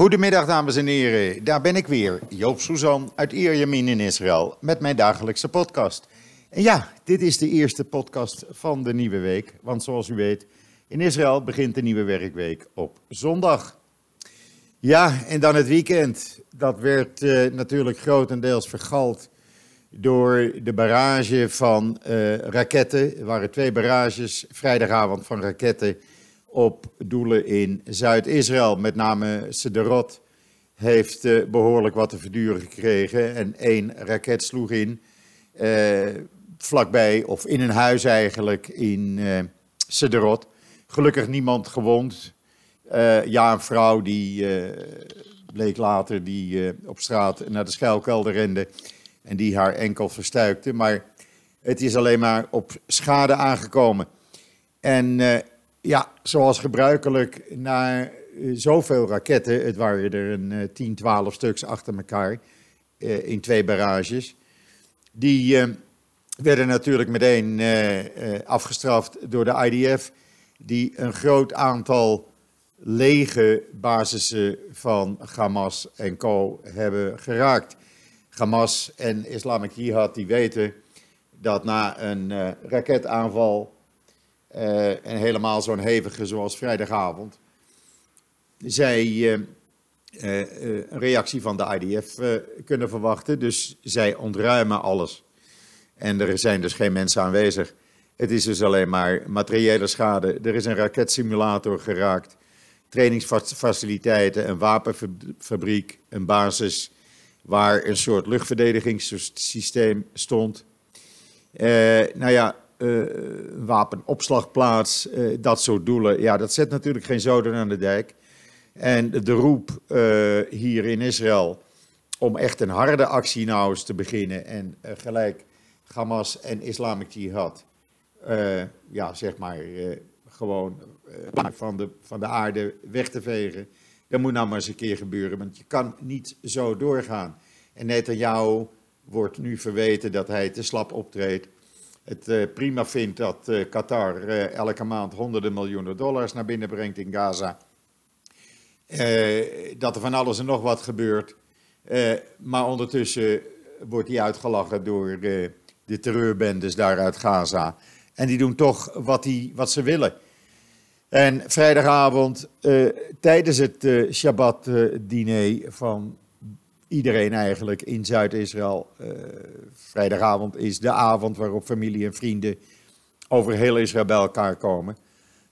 Goedemiddag dames en heren, daar ben ik weer, Joop Suzan uit Ierjemien in Israël met mijn dagelijkse podcast. En ja, dit is de eerste podcast van de nieuwe week, want zoals u weet, in Israël begint de nieuwe werkweek op zondag. Ja, en dan het weekend. Dat werd uh, natuurlijk grotendeels vergald door de barrage van uh, raketten. Er waren twee barrages vrijdagavond van raketten op doelen in Zuid-Israël. Met name Sederot heeft uh, behoorlijk wat te verduren gekregen. En één raket sloeg in, uh, vlakbij, of in een huis eigenlijk, in uh, Sederot. Gelukkig niemand gewond. ja, een vrouw die bleek later die op straat naar de schuilkelder rende en die haar enkel verstuikte. Maar het is alleen maar op schade aangekomen. En ja, zoals gebruikelijk, na eh, zoveel raketten, het waren er een uh, 10, 12 stuks achter elkaar uh, in twee barrages, die werden natuurlijk meteen afgestraft door de IDF, die een groot aantal lege basissen van Hamas en co. hebben geraakt. Hamas en Islamic Jihad die weten dat na een raketaanval en helemaal zo'n hevige zoals vrijdagavond, zij uh, uh, een reactie van de IDF kunnen verwachten. Dus zij ontruimen alles. En er zijn dus geen mensen aanwezig. Het is dus alleen maar materiële schade. Er is een raketsimulator geraakt, trainingsfaciliteiten, een wapenfabriek, een basis waar een soort luchtverdedigingssysteem stond. nou ja, wapenopslagplaats, uh, dat soort doelen. Ja, dat zet natuurlijk geen zoden aan de dijk. En de roep uh, hier in Israël om echt een harde actie nou eens te beginnen en gelijk Hamas en Islamic Jihad, ja, zeg maar, gewoon van, de, van de aarde weg te vegen. Dat moet nou maar eens een keer gebeuren, want je kan niet zo doorgaan. En Netanyahu wordt nu verweten dat hij te slap optreedt het uh, prima vindt dat uh, Qatar uh, elke maand honderden miljoenen dollars naar binnen brengt in Gaza. dat er van alles en nog wat gebeurt. maar ondertussen wordt hij uitgelachen door de terreurbendes daar uit Gaza. En die doen toch wat, die, wat ze willen. En vrijdagavond, tijdens het Shabbat-diner van iedereen eigenlijk in Zuid-Israël. Uh, vrijdagavond is de avond waarop familie en vrienden over heel Israël bij elkaar komen.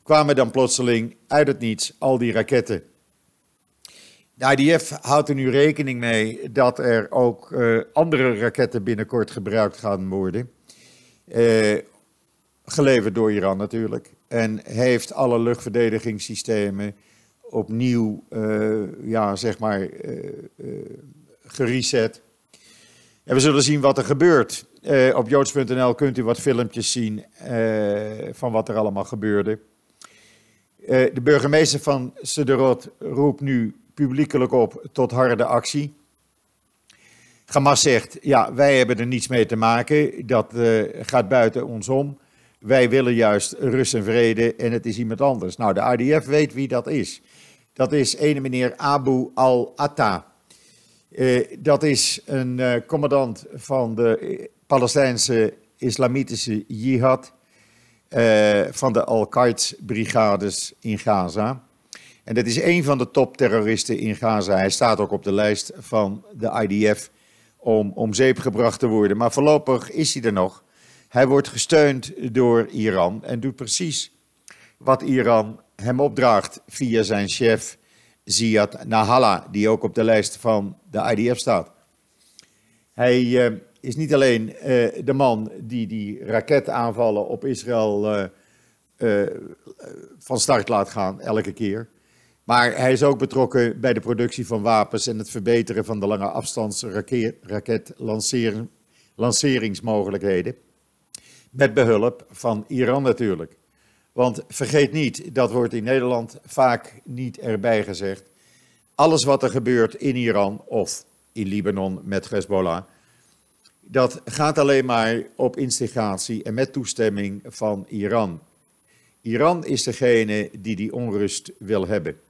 Kwamen dan plotseling uit het niets al die raketten. De IDF houdt er nu rekening mee dat er ook uh, andere raketten binnenkort gebruikt gaan worden. Uh, geleverd door Iran natuurlijk. En heeft alle luchtverdedigingssystemen opnieuw, ja, zeg maar, gereset. En we zullen zien wat er gebeurt. Uh, op joods.nl kunt u wat filmpjes zien uh, van wat er allemaal gebeurde. Uh, de burgemeester van Sederot roept nu publiekelijk op tot harde actie. Hamas zegt, ja, wij hebben er niets mee te maken, dat gaat buiten ons om. Wij willen juist rust en vrede en het is iemand anders. Nou, de IDF weet wie dat is. Dat is ene meneer Abu al-Atta. Uh, dat is een uh, commandant van de Palestijnse Islamitische Jihad, uh, van de Al-Qaeda-brigades in Gaza. En dat is een van de topterroristen in Gaza. Hij staat ook op de lijst van de IDF om om zeep gebracht te worden. Maar voorlopig is hij er nog. Hij wordt gesteund door Iran en doet precies wat Iran hem opdraagt via zijn chef Ziad Nahalla, die ook op de lijst van de IDF staat. Hij uh, is niet alleen uh, de man die die raketaanvallen op Israël uh, van start laat gaan, elke keer. Maar hij is ook betrokken bij de productie van wapens en het verbeteren van de lange afstands raketlanceringsmogelijkheden. Met behulp van Iran natuurlijk. Want vergeet niet, dat wordt in Nederland vaak niet erbij gezegd. Alles wat er gebeurt in Iran of in Libanon met Hezbollah, dat gaat alleen maar op instigatie en met toestemming van Iran. Iran is degene die die onrust wil hebben.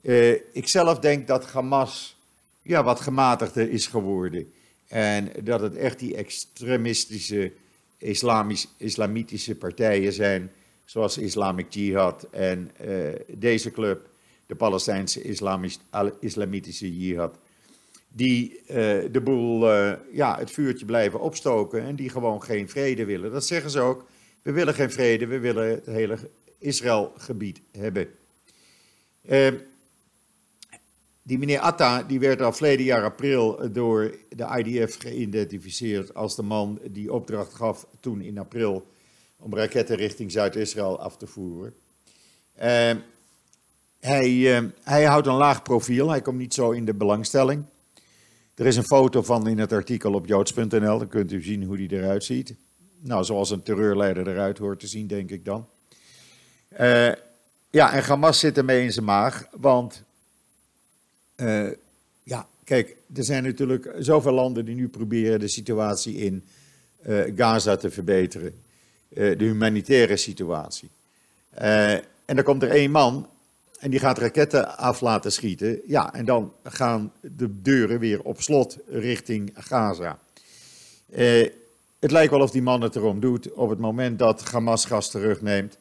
Uh, ik zelf denk dat Hamas ja, wat gematigder is geworden. En dat het echt die extremistische islamisch, islamitische partijen zijn, zoals Islamic Jihad en uh, deze club, de Palestijnse Islamisch, Islamitische Jihad, die uh, de boel, uh, ja, het vuurtje blijven opstoken en die gewoon geen vrede willen. Dat zeggen ze ook. We willen geen vrede, we willen het hele Israëlgebied hebben. Die meneer Atta die werd al verleden jaar april door de IDF geïdentificeerd als de man die opdracht gaf toen in april om raketten richting Zuid-Israël af te voeren. Uh, hij, uh, hij houdt een laag profiel, hij komt niet zo in de belangstelling. Er is een foto van in het artikel op joods.nl, dan kunt u zien hoe die eruit ziet. Nou, zoals een terreurleider eruit hoort te zien, denk ik dan. Uh, ja, en Hamas zit ermee in zijn maag, want uh, ja, kijk, er zijn natuurlijk zoveel landen die nu proberen de situatie in uh, Gaza te verbeteren. Uh, de humanitaire situatie. en dan komt er één man en die gaat raketten af laten schieten. Ja, en dan gaan de deuren weer op slot richting Gaza. het lijkt wel of die man het erom doet. Op het moment dat Hamas gas terugneemt,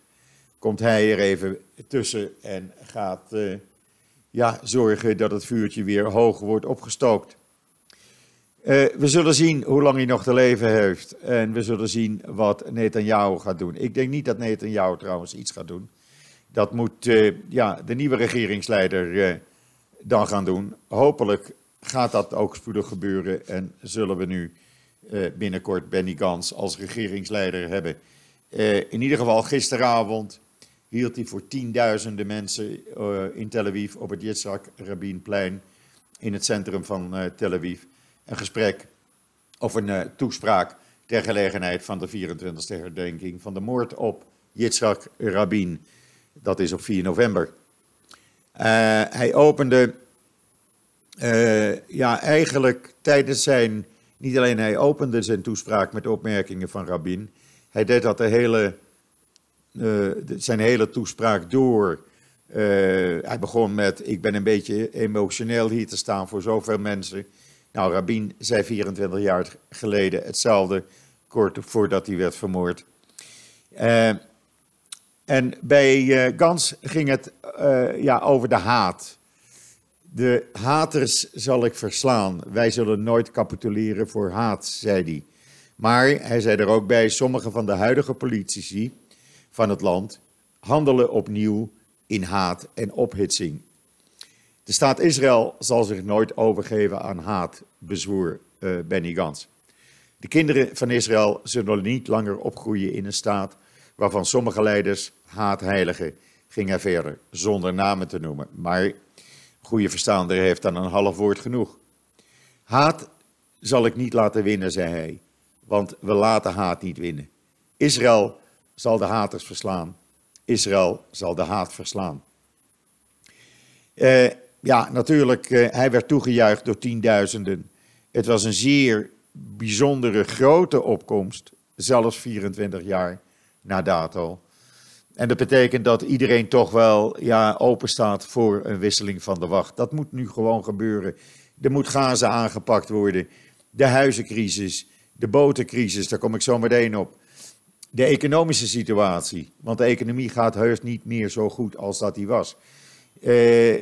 komt hij er even tussen en gaat ja, zorgen dat het vuurtje weer hoog wordt opgestookt. Uh, we zullen zien hoe lang hij nog te leven heeft. En we zullen zien wat Netanyahu gaat doen. Ik denk niet dat Netanyahu trouwens iets gaat doen. Dat moet uh, ja, de nieuwe regeringsleider uh, dan gaan doen. Hopelijk gaat dat ook spoedig gebeuren. En zullen we nu binnenkort Benny Gans als regeringsleider hebben. in ieder geval gisteravond hield hij voor tienduizenden mensen in Tel Aviv op het Yitzhak Rabinplein in het centrum van Tel Aviv een gesprek of een uh, toespraak ter gelegenheid van de 24e herdenking van de moord op Yitzhak Rabin. Dat is op 4 november. hij opende ja, eigenlijk tijdens zijn, niet alleen hij opende zijn toespraak met opmerkingen van Rabin, hij deed dat de hele zijn hele toespraak door. Hij begon met: Ik ben een beetje emotioneel hier te staan voor zoveel mensen. Nou, Rabin zei 24 jaar geleden hetzelfde, kort voordat hij werd vermoord. Uh, en bij Gans ging het ja, over de haat. De haters zal ik verslaan. Wij zullen nooit capituleren voor haat, zei hij. Maar hij zei er ook bij: sommige van de huidige politici van het land handelen opnieuw in haat en ophitsing. De staat Israël zal zich nooit overgeven aan haat, bezwoer uh, Benny Gantz. De kinderen van Israël zullen niet langer opgroeien in een staat waarvan sommige leiders haat heiligen. Ging hij verder, zonder namen te noemen. Maar goede verstaander heeft dan een half woord genoeg. Haat zal ik niet laten winnen, zei hij, want we laten haat niet winnen. Israël zal de haters verslaan. Israël zal de haat verslaan. Uh, ja, natuurlijk, uh, hij werd toegejuicht door tienduizenden. Het was een zeer bijzondere grote opkomst, zelfs 24 jaar na dato. En dat betekent dat iedereen toch wel ja, open staat voor een wisseling van de wacht. Dat moet nu gewoon gebeuren. Er moet Gaza aangepakt worden. De huizencrisis, de botencrisis, daar kom ik zo meteen op de economische situatie. Want de economie gaat heus niet meer zo goed als dat die was. Uh,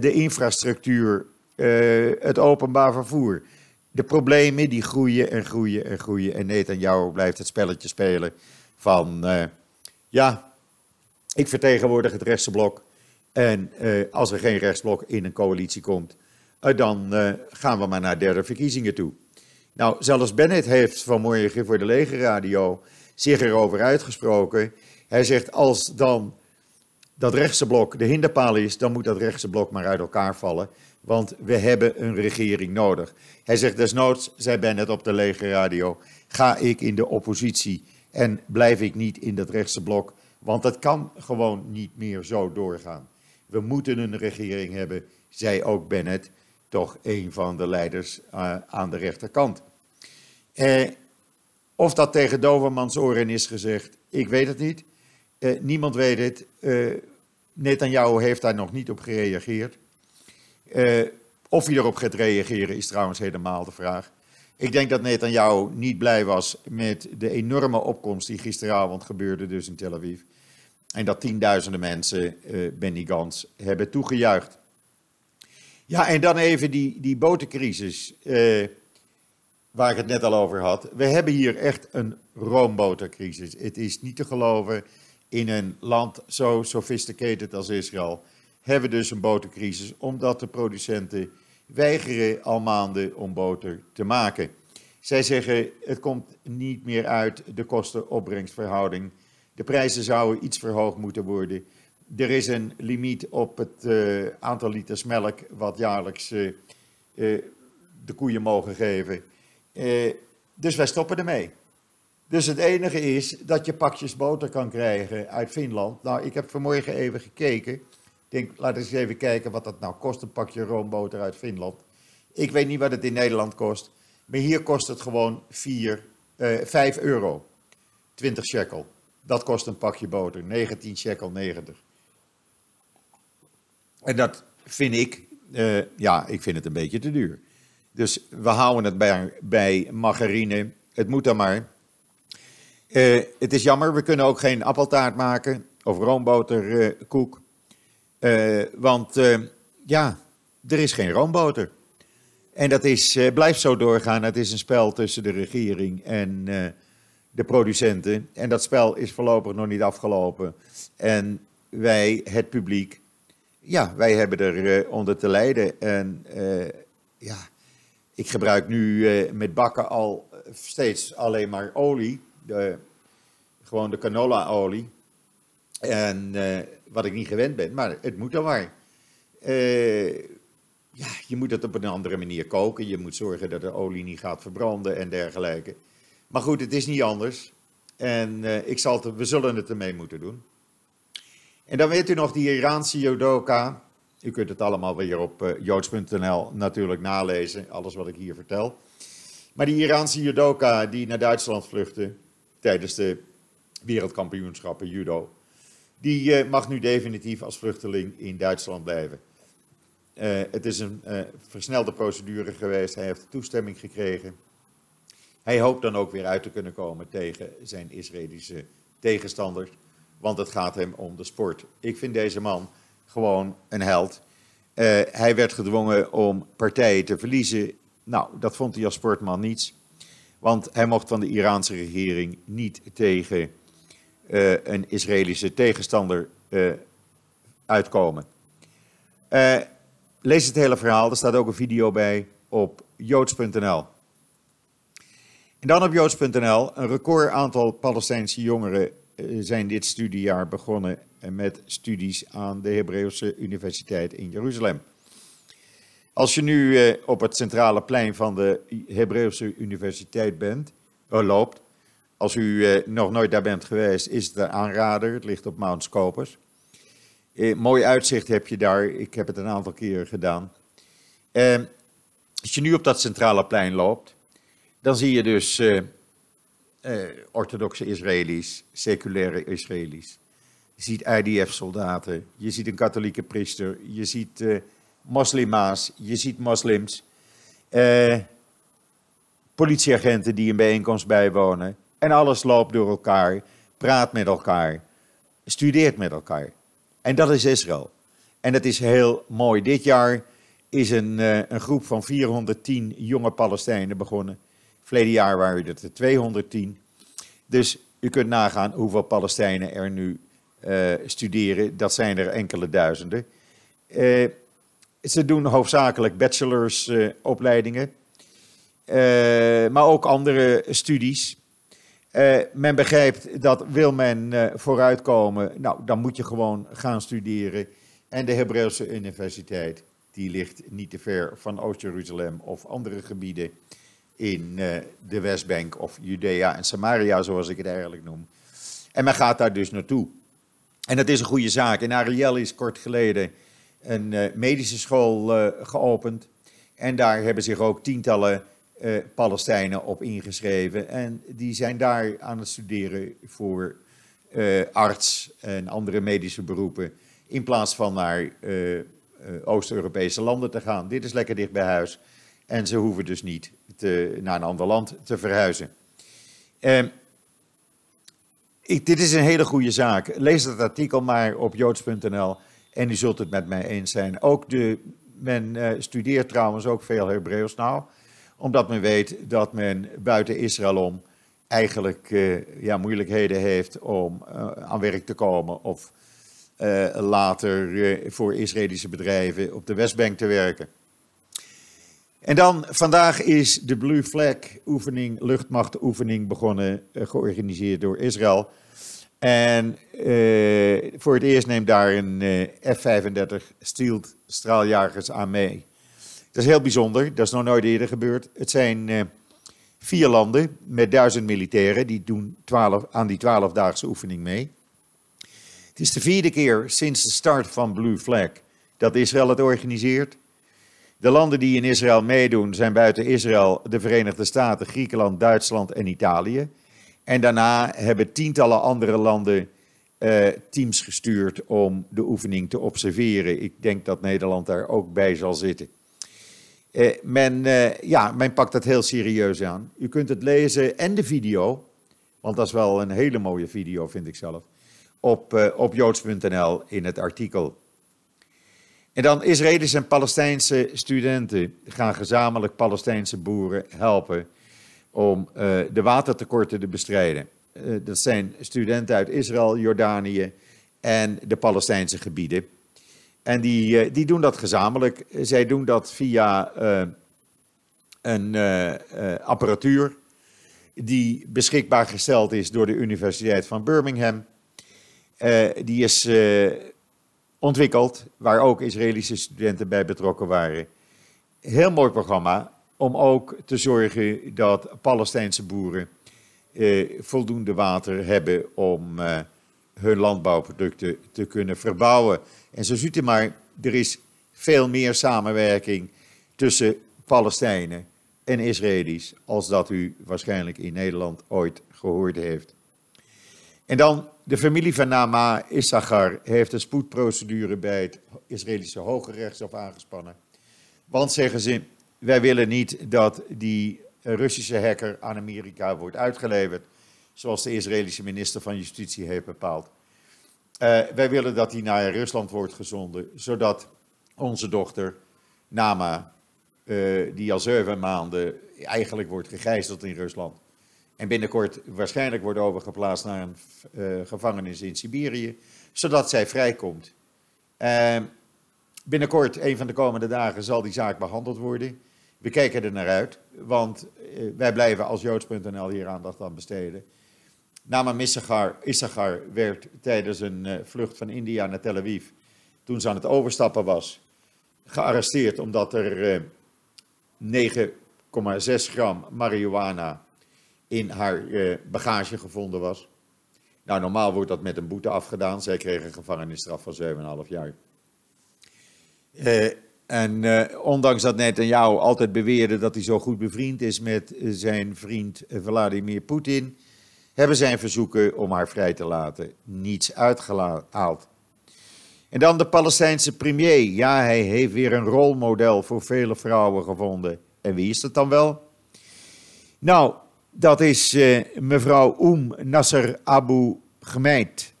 de infrastructuur, uh, het openbaar vervoer. De problemen die groeien en groeien en groeien. En Netanyahu blijft het spelletje spelen van... ja, ik vertegenwoordig het rechtse blok. En als er geen rechtsblok in een coalitie komt... dan gaan we maar naar derde verkiezingen toe. Nou, zelfs Bennett heeft vanmorgen voor de legerradio zich erover uitgesproken. Hij zegt, als dan dat rechtse blok de hinderpaal is, dan moet dat rechtse blok maar uit elkaar vallen. Want we hebben een regering nodig. Hij zegt desnoods, zei Bennett op de legerradio, ga ik in de oppositie en blijf ik niet in dat rechtse blok. Want dat kan gewoon niet meer zo doorgaan. We moeten een regering hebben, zei ook Bennett, toch een van de leiders uh, aan de rechterkant. Eh, of dat tegen Dovermans oren is gezegd, ik weet het niet. Uh, niemand weet het. Uh, Netanyahu heeft daar nog niet op gereageerd. Uh, of hij erop gaat reageren is trouwens helemaal de vraag. Ik denk dat Netanyahu niet blij was met de enorme opkomst die gisteravond gebeurde dus in Tel Aviv. En dat tienduizenden mensen uh, Benny Gans hebben toegejuicht. Ja, en dan even die, die botencrisis, uh, waar ik het net al over had. We hebben hier echt een roombotercrisis. Het is niet te geloven, in een land zo sophisticated als Israël, hebben we dus een botercrisis, omdat de producenten weigeren al maanden om boter te maken. Zij zeggen, het komt niet meer uit de kosten-opbrengstverhouding. De prijzen zouden iets verhoogd moeten worden. Er is een limiet op het uh, aantal liters melk wat jaarlijks uh, uh, de koeien mogen geven. dus wij stoppen ermee. Dus het enige is dat je pakjes boter kan krijgen uit Finland. Nou, ik heb vanmorgen even gekeken. Ik denk, laten we eens even kijken wat dat nou kost, een pakje roomboter uit Finland. Ik weet niet wat het in Nederland kost. Maar hier kost het gewoon 4, 5 euro. 20 shekel. Dat kost een pakje boter. 19 shekel 90. En dat vind ik, uh, ja, ik vind het een beetje te duur. Dus we houden het bij, bij margarine. Het moet dan maar. Uh, het is jammer, we kunnen ook geen appeltaart maken of roomboterkoek. Uh, want ja, er is geen roomboter. En dat is, blijft zo doorgaan. Het is een spel tussen de regering en de producenten. En dat spel is voorlopig nog niet afgelopen. En wij, het publiek, ja, wij hebben er onder te lijden. En ja, ik gebruik nu met bakken al steeds alleen maar olie. Gewoon de canola-olie. En wat ik niet gewend ben, maar het moet dan maar. ja, je moet het op een andere manier koken. Je moet zorgen dat de olie niet gaat verbranden en dergelijke. Maar goed, het is niet anders. En ik zal het, we zullen het ermee moeten doen. En dan weet u nog die Iraanse judoka. U kunt het allemaal weer op joods.nl natuurlijk nalezen, alles wat ik hier vertel. Maar die Iraanse judoka die naar Duitsland vluchtte tijdens de wereldkampioenschappen judo, die uh, mag nu definitief als vluchteling in Duitsland blijven. Uh, het is een versnelde procedure geweest, hij heeft toestemming gekregen. Hij hoopt dan ook weer uit te kunnen komen tegen zijn Israëlische tegenstanders want het gaat hem om de sport. Ik vind deze man gewoon een held. Hij werd gedwongen om partijen te verliezen. Nou, dat vond hij als sportman niets. Want hij mocht van de Iraanse regering niet tegen uh, een Israëlische tegenstander uh, uitkomen. lees het hele verhaal, er staat ook een video bij op joods.nl. En dan op joods.nl, een record aantal Palestijnse jongeren eh, zijn dit studiejaar begonnen met studies aan de Hebreeuwse Universiteit in Jeruzalem. Als je nu eh, op het centrale plein van de Hebreeuwse Universiteit bent, uh, loopt, als u nog nooit daar bent geweest, is het een aanrader. Het ligt op Mount Scopus. mooi uitzicht heb je daar. Ik heb het een aantal keren gedaan. als je nu op dat centrale plein loopt, dan zie je dus orthodoxe Israëli's, seculaire Israëli's. Je ziet IDF-soldaten, je ziet een katholieke priester, je ziet moslima's, je ziet moslims, uh, politieagenten die een bijeenkomst bijwonen. En alles loopt door elkaar, praat met elkaar, studeert met elkaar. En dat is Israël. En dat is heel mooi. Dit jaar is een, een groep van 410 jonge Palestijnen begonnen Verleden jaar waren het er 210. Dus u kunt nagaan hoeveel Palestijnen er nu uh, studeren. Dat zijn er enkele duizenden. Uh, ze doen hoofdzakelijk bachelorsopleidingen, uh, maar ook andere studies. men begrijpt dat wil men vooruitkomen, nou, dan moet je gewoon gaan studeren. En de Hebreeuwse Universiteit, die ligt niet te ver van Oost-Jeruzalem of andere gebieden in de Westbank of Judea en Samaria, zoals ik het eigenlijk noem. En men gaat daar dus naartoe. En dat is een goede zaak. In Ariel is kort geleden een uh, medische school uh, geopend. En daar hebben zich ook tientallen Palestijnen op ingeschreven. En die zijn daar aan het studeren voor arts en andere medische beroepen in plaats van naar Oost-Europese landen te gaan. Dit is lekker dicht bij huis en ze hoeven dus niet naar een ander land te verhuizen. Ehm, ik, dit is een hele goede zaak. Lees het artikel maar op joods.nl en u zult het met mij eens zijn. Ook de, men uh, studeert trouwens ook veel Hebreeuws nou, omdat men weet dat men buiten Israël om eigenlijk uh, ja, moeilijkheden heeft om uh, aan werk te komen of later voor Israëlische bedrijven op de Westbank te werken. En dan, vandaag is de Blue Flag oefening, luchtmachtoefening begonnen, georganiseerd door Israël. En uh, voor het eerst neemt daar een uh, F-35 Stealth straaljagers aan mee. Dat is heel bijzonder, dat is nog nooit eerder gebeurd. Het zijn uh, vier landen met duizend militairen, die doen 12, aan die twaalfdaagse oefening mee. Het is de vierde keer sinds de start van Blue Flag dat Israël het organiseert. De landen die in Israël meedoen zijn buiten Israël de Verenigde Staten, Griekenland, Duitsland en Italië. En daarna hebben tientallen andere landen uh, teams gestuurd om de oefening te observeren. Ik denk dat Nederland daar ook bij zal zitten. Uh, men, uh, ja, men pakt dat heel serieus aan. U kunt het lezen en de video, want dat is wel een hele mooie video, vind ik zelf, op, op joods.nl in het artikel. En dan Israëlische en Palestijnse studenten gaan gezamenlijk Palestijnse boeren helpen om uh, de watertekorten te bestrijden. Uh, dat zijn studenten uit Israël, Jordanië en de Palestijnse gebieden. En die, uh, die doen dat gezamenlijk. Zij doen dat via een apparatuur die beschikbaar gesteld is door de Universiteit van Birmingham. die is ontwikkeld, waar ook Israëlische studenten bij betrokken waren. Heel mooi programma om ook te zorgen dat Palestijnse boeren eh, voldoende water hebben om eh, hun landbouwproducten te kunnen verbouwen. En zo ziet u maar, er is veel meer samenwerking tussen Palestijnen en Israëli's als dat u waarschijnlijk in Nederland ooit gehoord heeft. En dan de familie van Nama Issachar heeft een spoedprocedure bij het Israëlische Hoge Rechtshof aangespannen. Want zeggen ze, wij willen niet dat die Russische hacker aan Amerika wordt uitgeleverd, zoals de Israëlische minister van Justitie heeft bepaald. Uh, wij willen dat hij naar Rusland wordt gezonden, zodat onze dochter Nama, uh, die al zeven maanden eigenlijk wordt gegijzeld in Rusland, en binnenkort waarschijnlijk wordt overgeplaatst naar een uh, gevangenis in Siberië, zodat zij vrijkomt. binnenkort, een van de komende dagen, zal die zaak behandeld worden. We kijken er naar uit, want eh, wij blijven als Joods.nl hier aandacht aan besteden. Nama Issachar, Issachar werd tijdens een uh, vlucht van India naar Tel Aviv, toen ze aan het overstappen was, gearresteerd omdat er uh, 9,6 gram marihuana in haar bagage gevonden was. Nou, normaal wordt dat met een boete afgedaan. Zij kreeg een gevangenisstraf van 7,5 jaar. En uh, ondanks dat Netanyahu altijd beweerde dat hij zo goed bevriend is met uh, zijn vriend Vladimir Poetin, hebben zijn verzoeken om haar vrij te laten niets uitgehaald. En dan de Palestijnse premier. Ja, hij heeft weer een rolmodel voor vele vrouwen gevonden. En wie is dat dan wel? Nou, dat is mevrouw Oum Nasser Abu Gemeid.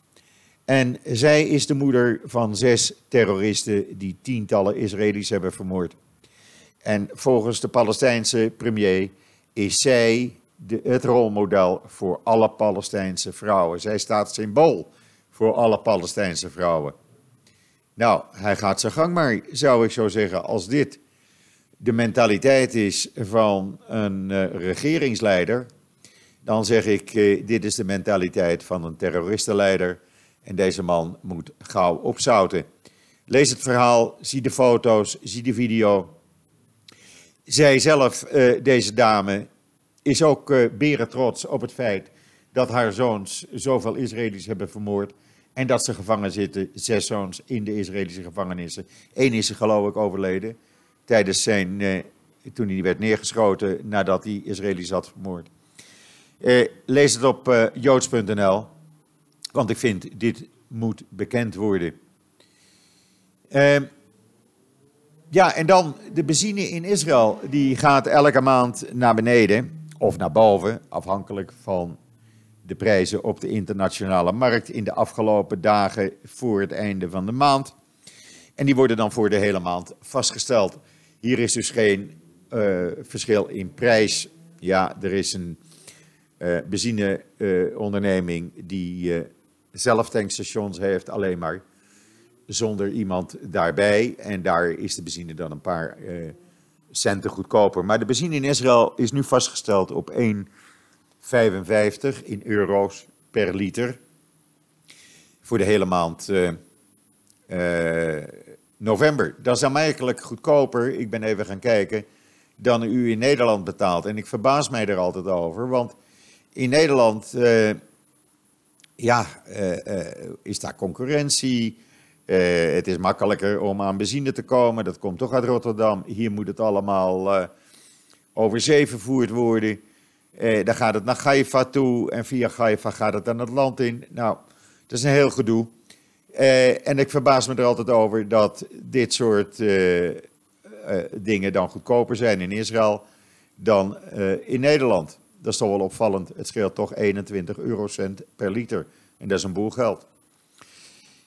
En zij is de moeder van zes terroristen die tientallen Israëli's hebben vermoord. En volgens de Palestijnse premier is zij de, het rolmodel voor alle Palestijnse vrouwen. Zij staat symbool voor alle Palestijnse vrouwen. Nou, hij gaat zijn gang maar, zou ik zo zeggen, als dit de mentaliteit is van een uh, regeringsleider, dan zeg ik, uh, dit is de mentaliteit van een terroristenleider en deze man moet gauw opzouten. Lees het verhaal, zie de foto's, zie de video. Zij zelf, uh, deze dame, is ook uh, beren trots op het feit dat haar zoons zoveel Israëli's hebben vermoord. En dat ze gevangen zitten, zes zoons in de Israëlische gevangenissen. Eén is geloof ik overleden tijdens zijn, uh, toen hij werd neergeschoten nadat hij Israëli's had vermoord. lees het op joods.nl. Want ik vind, dit moet bekend worden. Ehm, ja, en dan de benzine in Israël, die gaat elke maand naar beneden of naar boven, afhankelijk van de prijzen op de internationale markt in de afgelopen dagen voor het einde van de maand. En die worden dan voor de hele maand vastgesteld. Hier is dus geen uh, verschil in prijs. Ja, er is een uh, benzineonderneming die zelf tankstations heeft, alleen maar zonder iemand daarbij. En daar is de benzine dan een paar centen goedkoper. Maar de benzine in Israël is nu vastgesteld op 1,55 in euro's per liter. Voor de hele maand november. Dat is aanmerkelijk goedkoper, ik ben even gaan kijken, dan u in Nederland betaalt. En ik verbaas mij er altijd over, want in Nederland ja, uh, uh, is daar concurrentie. het is makkelijker om aan benzine te komen, dat komt toch uit Rotterdam. Hier moet het allemaal over zee vervoerd worden. dan gaat het naar Haifa toe en via Haifa gaat het dan het land in. Nou, dat is een heel gedoe. En ik verbaas me er altijd over dat dit soort dingen dan goedkoper zijn in Israël dan in Nederland. Dat is toch wel opvallend. Het scheelt toch 21 eurocent per liter. En dat is een boel geld.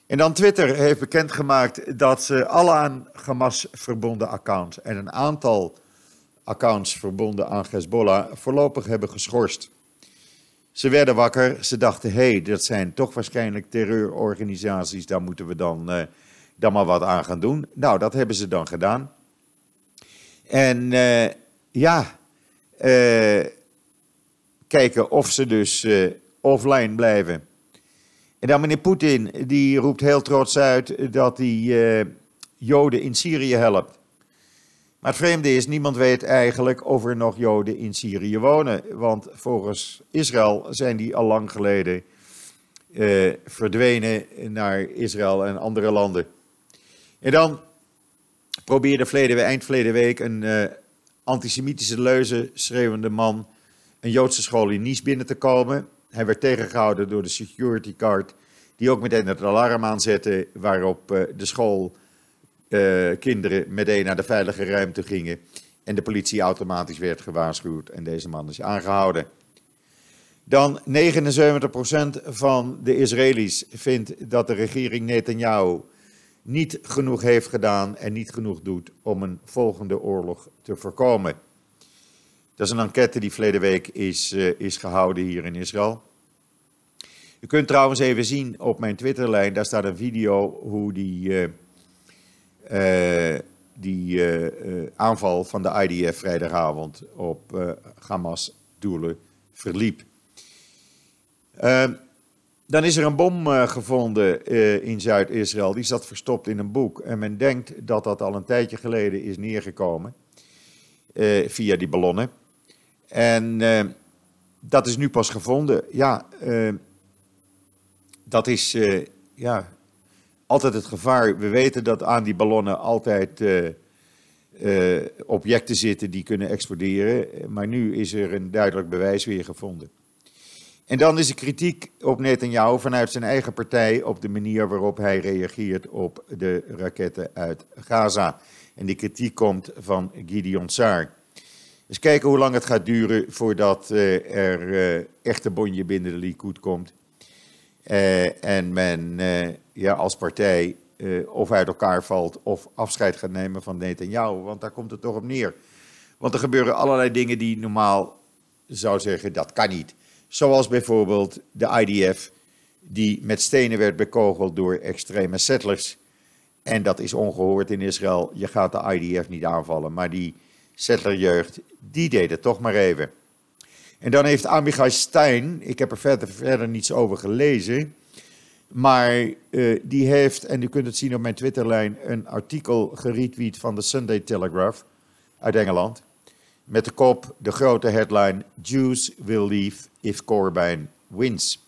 En dan Twitter heeft bekendgemaakt dat ze alle aan Hamas verbonden accounts en een aantal accounts verbonden aan Hezbollah voorlopig hebben geschorst. Ze werden wakker, ze dachten, hé, hey, dat zijn toch waarschijnlijk terreurorganisaties, daar moeten we dan, uh, dan maar wat aan gaan doen. Nou, dat hebben ze dan gedaan. En uh, ja, uh, kijken of ze dus offline blijven. En dan meneer Poetin, die roept heel trots uit dat hij Joden in Syrië helpt. Maar het vreemde is, niemand weet eigenlijk of er nog Joden in Syrië wonen. Want volgens Israël zijn die al lang geleden uh, verdwenen naar Israël en andere landen. En dan probeerde eind verleden week een antisemitische leuze schreeuwende man een Joodse school in Nice binnen te komen. Hij werd tegengehouden door de security guard, die ook meteen het alarm aanzette, waarop uh, de school uh, kinderen meteen naar de veilige ruimte gingen. En de politie automatisch werd gewaarschuwd en deze man is aangehouden. Dan 79% van de Israëli's vindt dat de regering Netanyahu niet genoeg heeft gedaan en niet genoeg doet om een volgende oorlog te voorkomen. Dat is een enquête die verleden week is, uh, is gehouden hier in Israël. U kunt trouwens even zien op mijn Twitterlijn, daar staat een video hoe die uh, uh, die aanval van de IDF vrijdagavond op Hamas-doelen verliep. Ehm, dan is er een bom gevonden in Zuid-Israël. Die zat verstopt in een boek. En men denkt dat dat al een tijdje geleden is neergekomen. via die ballonnen. En dat is nu pas gevonden. Ja, dat is ja, altijd het gevaar. We weten dat aan die ballonnen altijd objecten zitten die kunnen exploderen. Maar nu is er een duidelijk bewijs weer gevonden. En dan is de kritiek op Netanyahu vanuit zijn eigen partij op de manier waarop hij reageert op de raketten uit Gaza. En die kritiek komt van Gideon Saar. Dus kijken hoe lang het gaat duren voordat uh, er uh, echt een bonje binnen de Likud komt. Uh, en men ja, als partij of uit elkaar valt of afscheid gaat nemen van Netanyahu. Want daar komt het toch op neer. Want er gebeuren allerlei dingen die normaal zou zeggen dat kan niet. Zoals bijvoorbeeld de IDF die met stenen werd bekogeld door extreme settlers. En dat is ongehoord in Israël. Je gaat de IDF niet aanvallen. Maar die settlerjeugd, die deed het toch maar even. En dan heeft Amichai Stein, ik heb er verder, verder niets over gelezen, maar uh, die heeft, en u kunt het zien op mijn Twitterlijn, een artikel geretweet van de Sunday Telegraph uit Engeland. Met de kop, de grote headline: Jews will leave if Corbyn wins.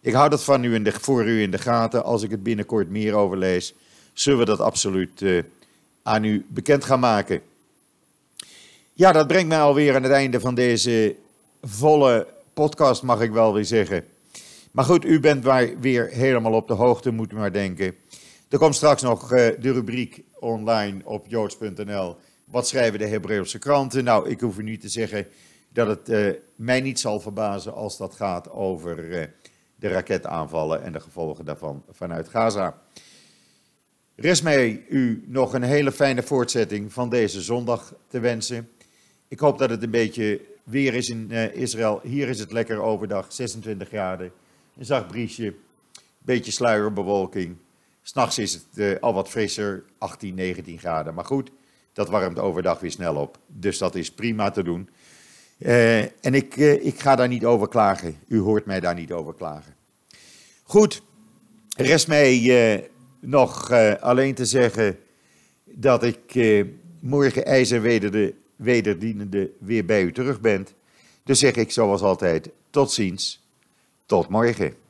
Ik hou dat van u in de, voor u in de gaten. Als ik het binnenkort meer overlees, zullen we dat absoluut uh, aan u bekend gaan maken. Ja, dat brengt mij alweer aan het einde van deze volle podcast, mag ik wel weer zeggen. Maar goed, u bent weer helemaal op de hoogte, moet u maar denken. Er komt straks nog de rubriek online op joods.nl. Wat schrijven de Hebreeuwse kranten? Nou, ik hoef u niet te zeggen dat het mij niet zal verbazen als dat gaat over de raketaanvallen en de gevolgen daarvan vanuit Gaza. Rest mij u nog een hele fijne voortzetting van deze zondag te wensen. Ik hoop dat het een beetje weer is in uh, Israël. Hier is het lekker overdag, 26 graden. Een zacht briesje, beetje sluierbewolking. S'nachts is het uh, al wat frisser, 18, 19 graden. Maar goed, dat warmt overdag weer snel op. Dus dat is prima te doen. Uh, en ik, ik ga daar niet over klagen. U hoort mij daar niet over klagen. Goed, rest mij nog alleen te zeggen dat ik morgen ijzer de wederdienende weer bij u terug ben. Dus zeg ik zoals altijd tot ziens, tot morgen.